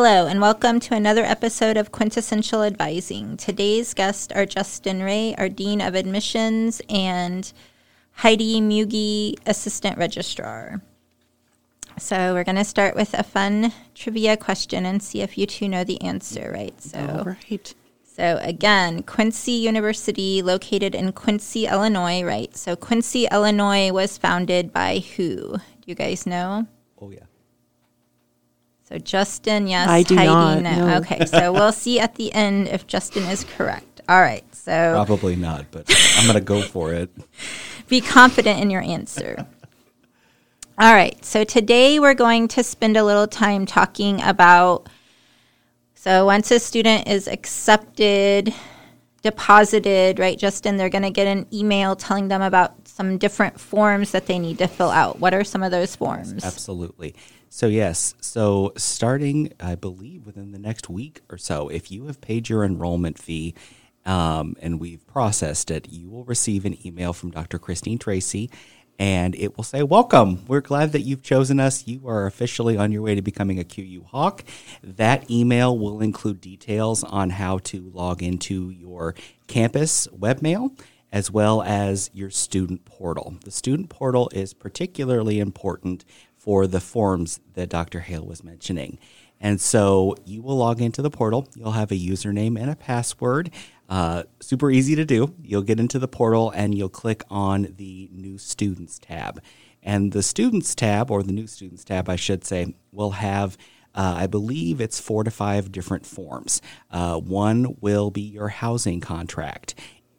Hello, and welcome to another episode of Quintessential Advising. Today's guests are Justin Ray, our Dean of Admissions, and Heidi Mugi, Assistant Registrar. So, we're going to start with a fun trivia question and see if you two know the answer, right? So, All right. so again, Quincy University, located in Quincy, Illinois, right? So, Quincy, Illinois was founded by who? Do you guys know? Oh yeah. So Justin, yes. I do Heidi, not, no. no. Okay, so we'll see at the end if Justin is correct. All right, so Probably not, but I'm gonna go for it. be confident in your answer. All right, so today we're going to spend a little time talking about. So once a student is accepted, deposited, right, Justin, they're going to get an email telling them about some different forms that they need to fill out. What are some of those forms? Absolutely. So yes, so starting, I believe within the next week or so, if you have paid your enrollment fee. Um, and we've processed it, you will receive an email from Dr. Christine Tracy, and it will say, Welcome. We're glad that you've chosen us. You are officially on your way to becoming a QU Hawk. That email will include details on how to log into your campus webmail as well as your student portal. The student portal is particularly important for the forms that Dr. Hale was mentioning. And so you will log into the portal. You'll have a username and a password. Uh, super easy to do. You'll get into the portal and you'll click on the New Students tab. And the Students tab, or the New Students tab, I should say, will have uh, I believe it's four to five different forms. Uh, one will be your housing contract.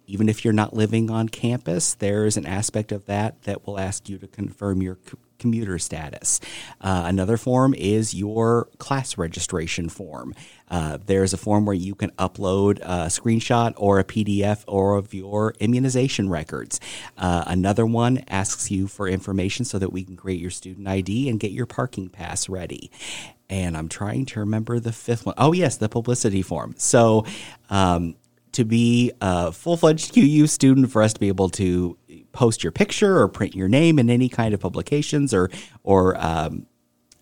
Even if you're not living on campus, there's an aspect of that that will ask you to confirm your commuter status. Uh, another form is your class registration form. Uh, there's a form where you can upload a screenshot or a PDF or of your immunization records. Uh, another one asks you for information so that we can create your student ID and get your parking pass ready. And I'm trying to remember the fifth one. Oh, yes, the publicity form. So, um, to be a full fledged QU student, for us to be able to post your picture or print your name in any kind of publications or or um,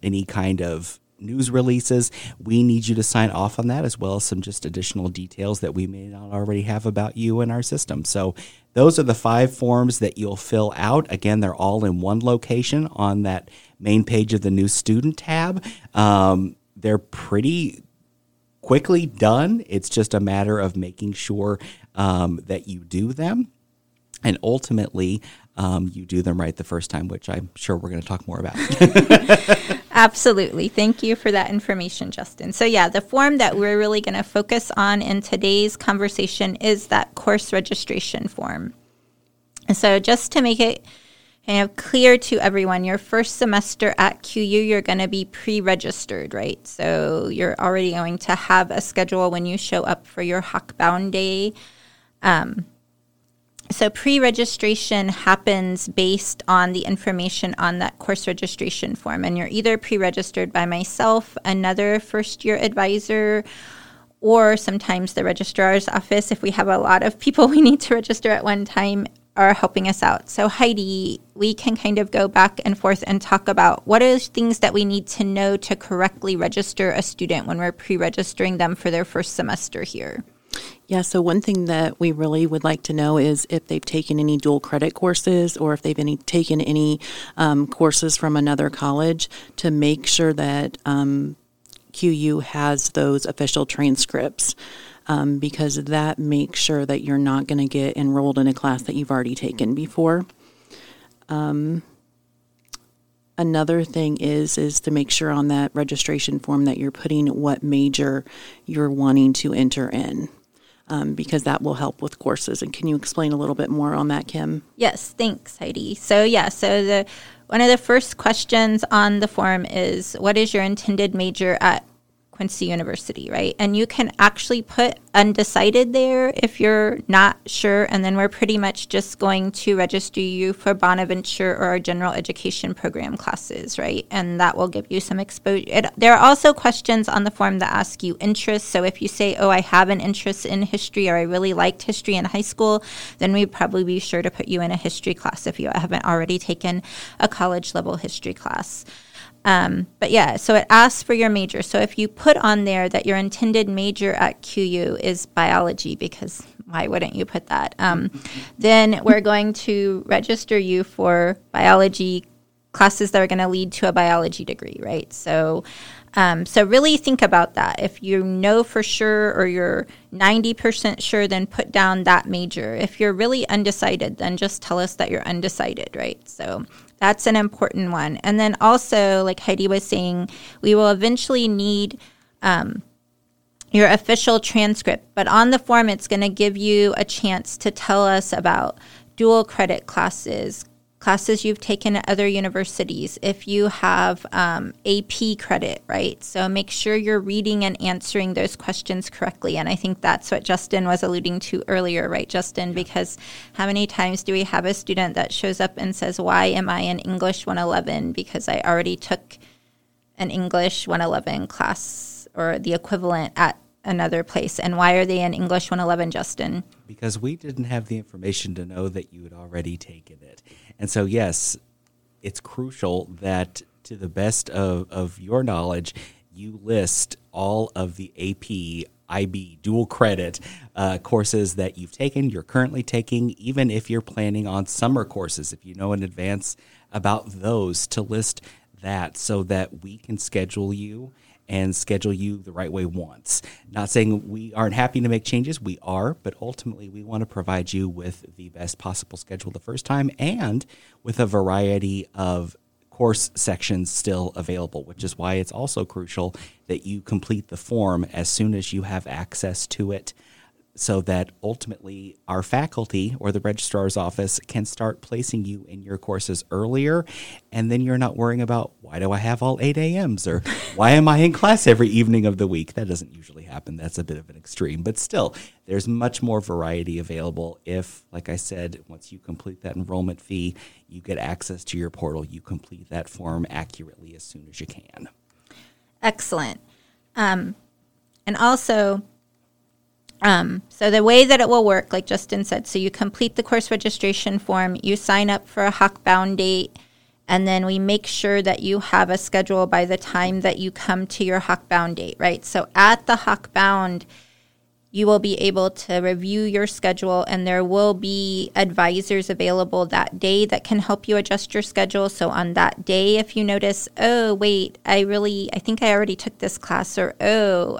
any kind of news releases, we need you to sign off on that as well as some just additional details that we may not already have about you in our system. So those are the five forms that you'll fill out. Again, they're all in one location on that main page of the new student tab. Um, they're pretty quickly done. It's just a matter of making sure um, that you do them. And ultimately, um, you do them right the first time, which I'm sure we're going to talk more about. Absolutely. Thank you for that information, Justin. So, yeah, the form that we're really going to focus on in today's conversation is that course registration form. So, just to make it kind of clear to everyone, your first semester at QU, you're going to be pre registered, right? So, you're already going to have a schedule when you show up for your Hawkbound Day. Um, so pre registration happens based on the information on that course registration form. And you're either pre registered by myself, another first year advisor, or sometimes the registrar's office if we have a lot of people we need to register at one time are helping us out. So Heidi, we can kind of go back and forth and talk about what are things that we need to know to correctly register a student when we're pre-registering them for their first semester here. Yeah, so one thing that we really would like to know is if they've taken any dual credit courses or if they've any, taken any um, courses from another college to make sure that um, QU has those official transcripts. Um, because that makes sure that you're not going to get enrolled in a class that you've already taken before. Um, another thing is is to make sure on that registration form that you're putting what major you're wanting to enter in um, because that will help with courses and can you explain a little bit more on that kim Yes, thanks, Heidi. So yeah, so the one of the first questions on the form is what is your intended major at Quincy University, right? And you can actually put undecided there if you're not sure. And then we're pretty much just going to register you for Bonaventure or our general education program classes, right? And that will give you some exposure. It, there are also questions on the form that ask you interests. So if you say, oh, I have an interest in history or I really liked history in high school, then we'd probably be sure to put you in a history class if you haven't already taken a college level history class. Um, but yeah, so it asks for your major. So if you put on there that your intended major at QU is biology, because why wouldn't you put that? Um, then we're going to register you for biology classes that are going to lead to a biology degree, right? So, um, so really think about that. If you know for sure or you're 90% sure, then put down that major. If you're really undecided, then just tell us that you're undecided, right? So that's an important one. And then also, like Heidi was saying, we will eventually need um, your official transcript, but on the form, it's going to give you a chance to tell us about dual credit classes, classes you've taken at other universities, if you have um, AP credit, right? So make sure you're reading and answering those questions correctly. And I think that's what Justin was alluding to earlier, right, Justin? Because how many times do we have a student that shows up and says, Why am I in English 111? Because I already took an English 111 class or the equivalent at another place. And why are they in English 111, Justin? Because we didn't have the information to know that you had already taken it. And so, yes, it's crucial that to the best of, of your knowledge, you list all of the AP, IB, dual credit uh, courses that you've taken, you're currently taking, even if you're planning on summer courses, if you know in advance about those, to list that so that we can schedule you and schedule you the right way once. Not saying we aren't happy to make changes, we are, but ultimately we want to provide you with the best possible schedule the first time and with a variety of course sections still available, which is why it's also crucial that you complete the form as soon as you have access to it so that ultimately our faculty or the registrar's office can start placing you in your courses earlier. And then you're not worrying about why do I have all 8 a.m.s or why am I in class every evening of the week? That doesn't usually happen. That's a bit of an extreme. But still, there's much more variety available if, like I said, once you complete that enrollment fee, you get access to your portal. You complete that form accurately as soon as you can. Excellent. Um, and also, um, so the way that it will work, like Justin said, so you complete the course registration form, you sign up for a Hawkbound date, and then we make sure that you have a schedule by the time that you come to your Hawkbound date, right? So at the Hawkbound, you will be able to review your schedule and there will be advisors available that day that can help you adjust your schedule so on that day if you notice oh wait i really i think i already took this class or oh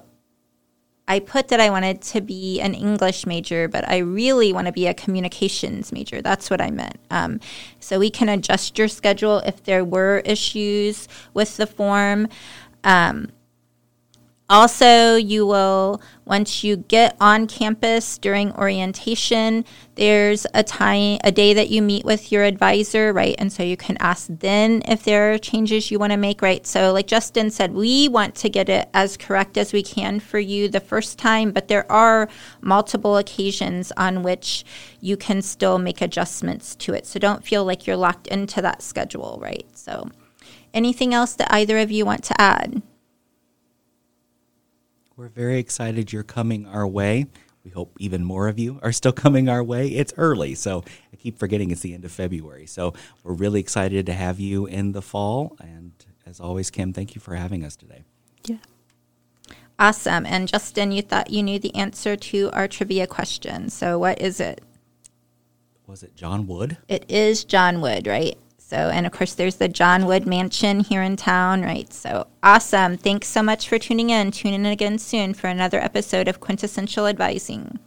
I put that I wanted to be an English major, but I really want to be a communications major. That's what I meant. Um, so we can adjust your schedule if there were issues with the form. Um, also, you will, once you get on campus during orientation, there's a time, a day that you meet with your advisor, right? And so you can ask then if there are changes you want to make, right? So, like Justin said, we want to get it as correct as we can for you the first time, but there are multiple occasions on which you can still make adjustments to it. So, don't feel like you're locked into that schedule, right? So, anything else that either of you want to add? We're very excited you're coming our way. We hope even more of you are still coming our way. It's early, so I keep forgetting it's the end of February. So we're really excited to have you in the fall. And as always, Kim, thank you for having us today. Yeah. Awesome. And Justin, you thought you knew the answer to our trivia question. So what is it? Was it John Wood? It is John Wood, right? So, and of course, there's the John Wood Mansion here in town, right? So awesome. Thanks so much for tuning in. Tune in again soon for another episode of Quintessential Advising.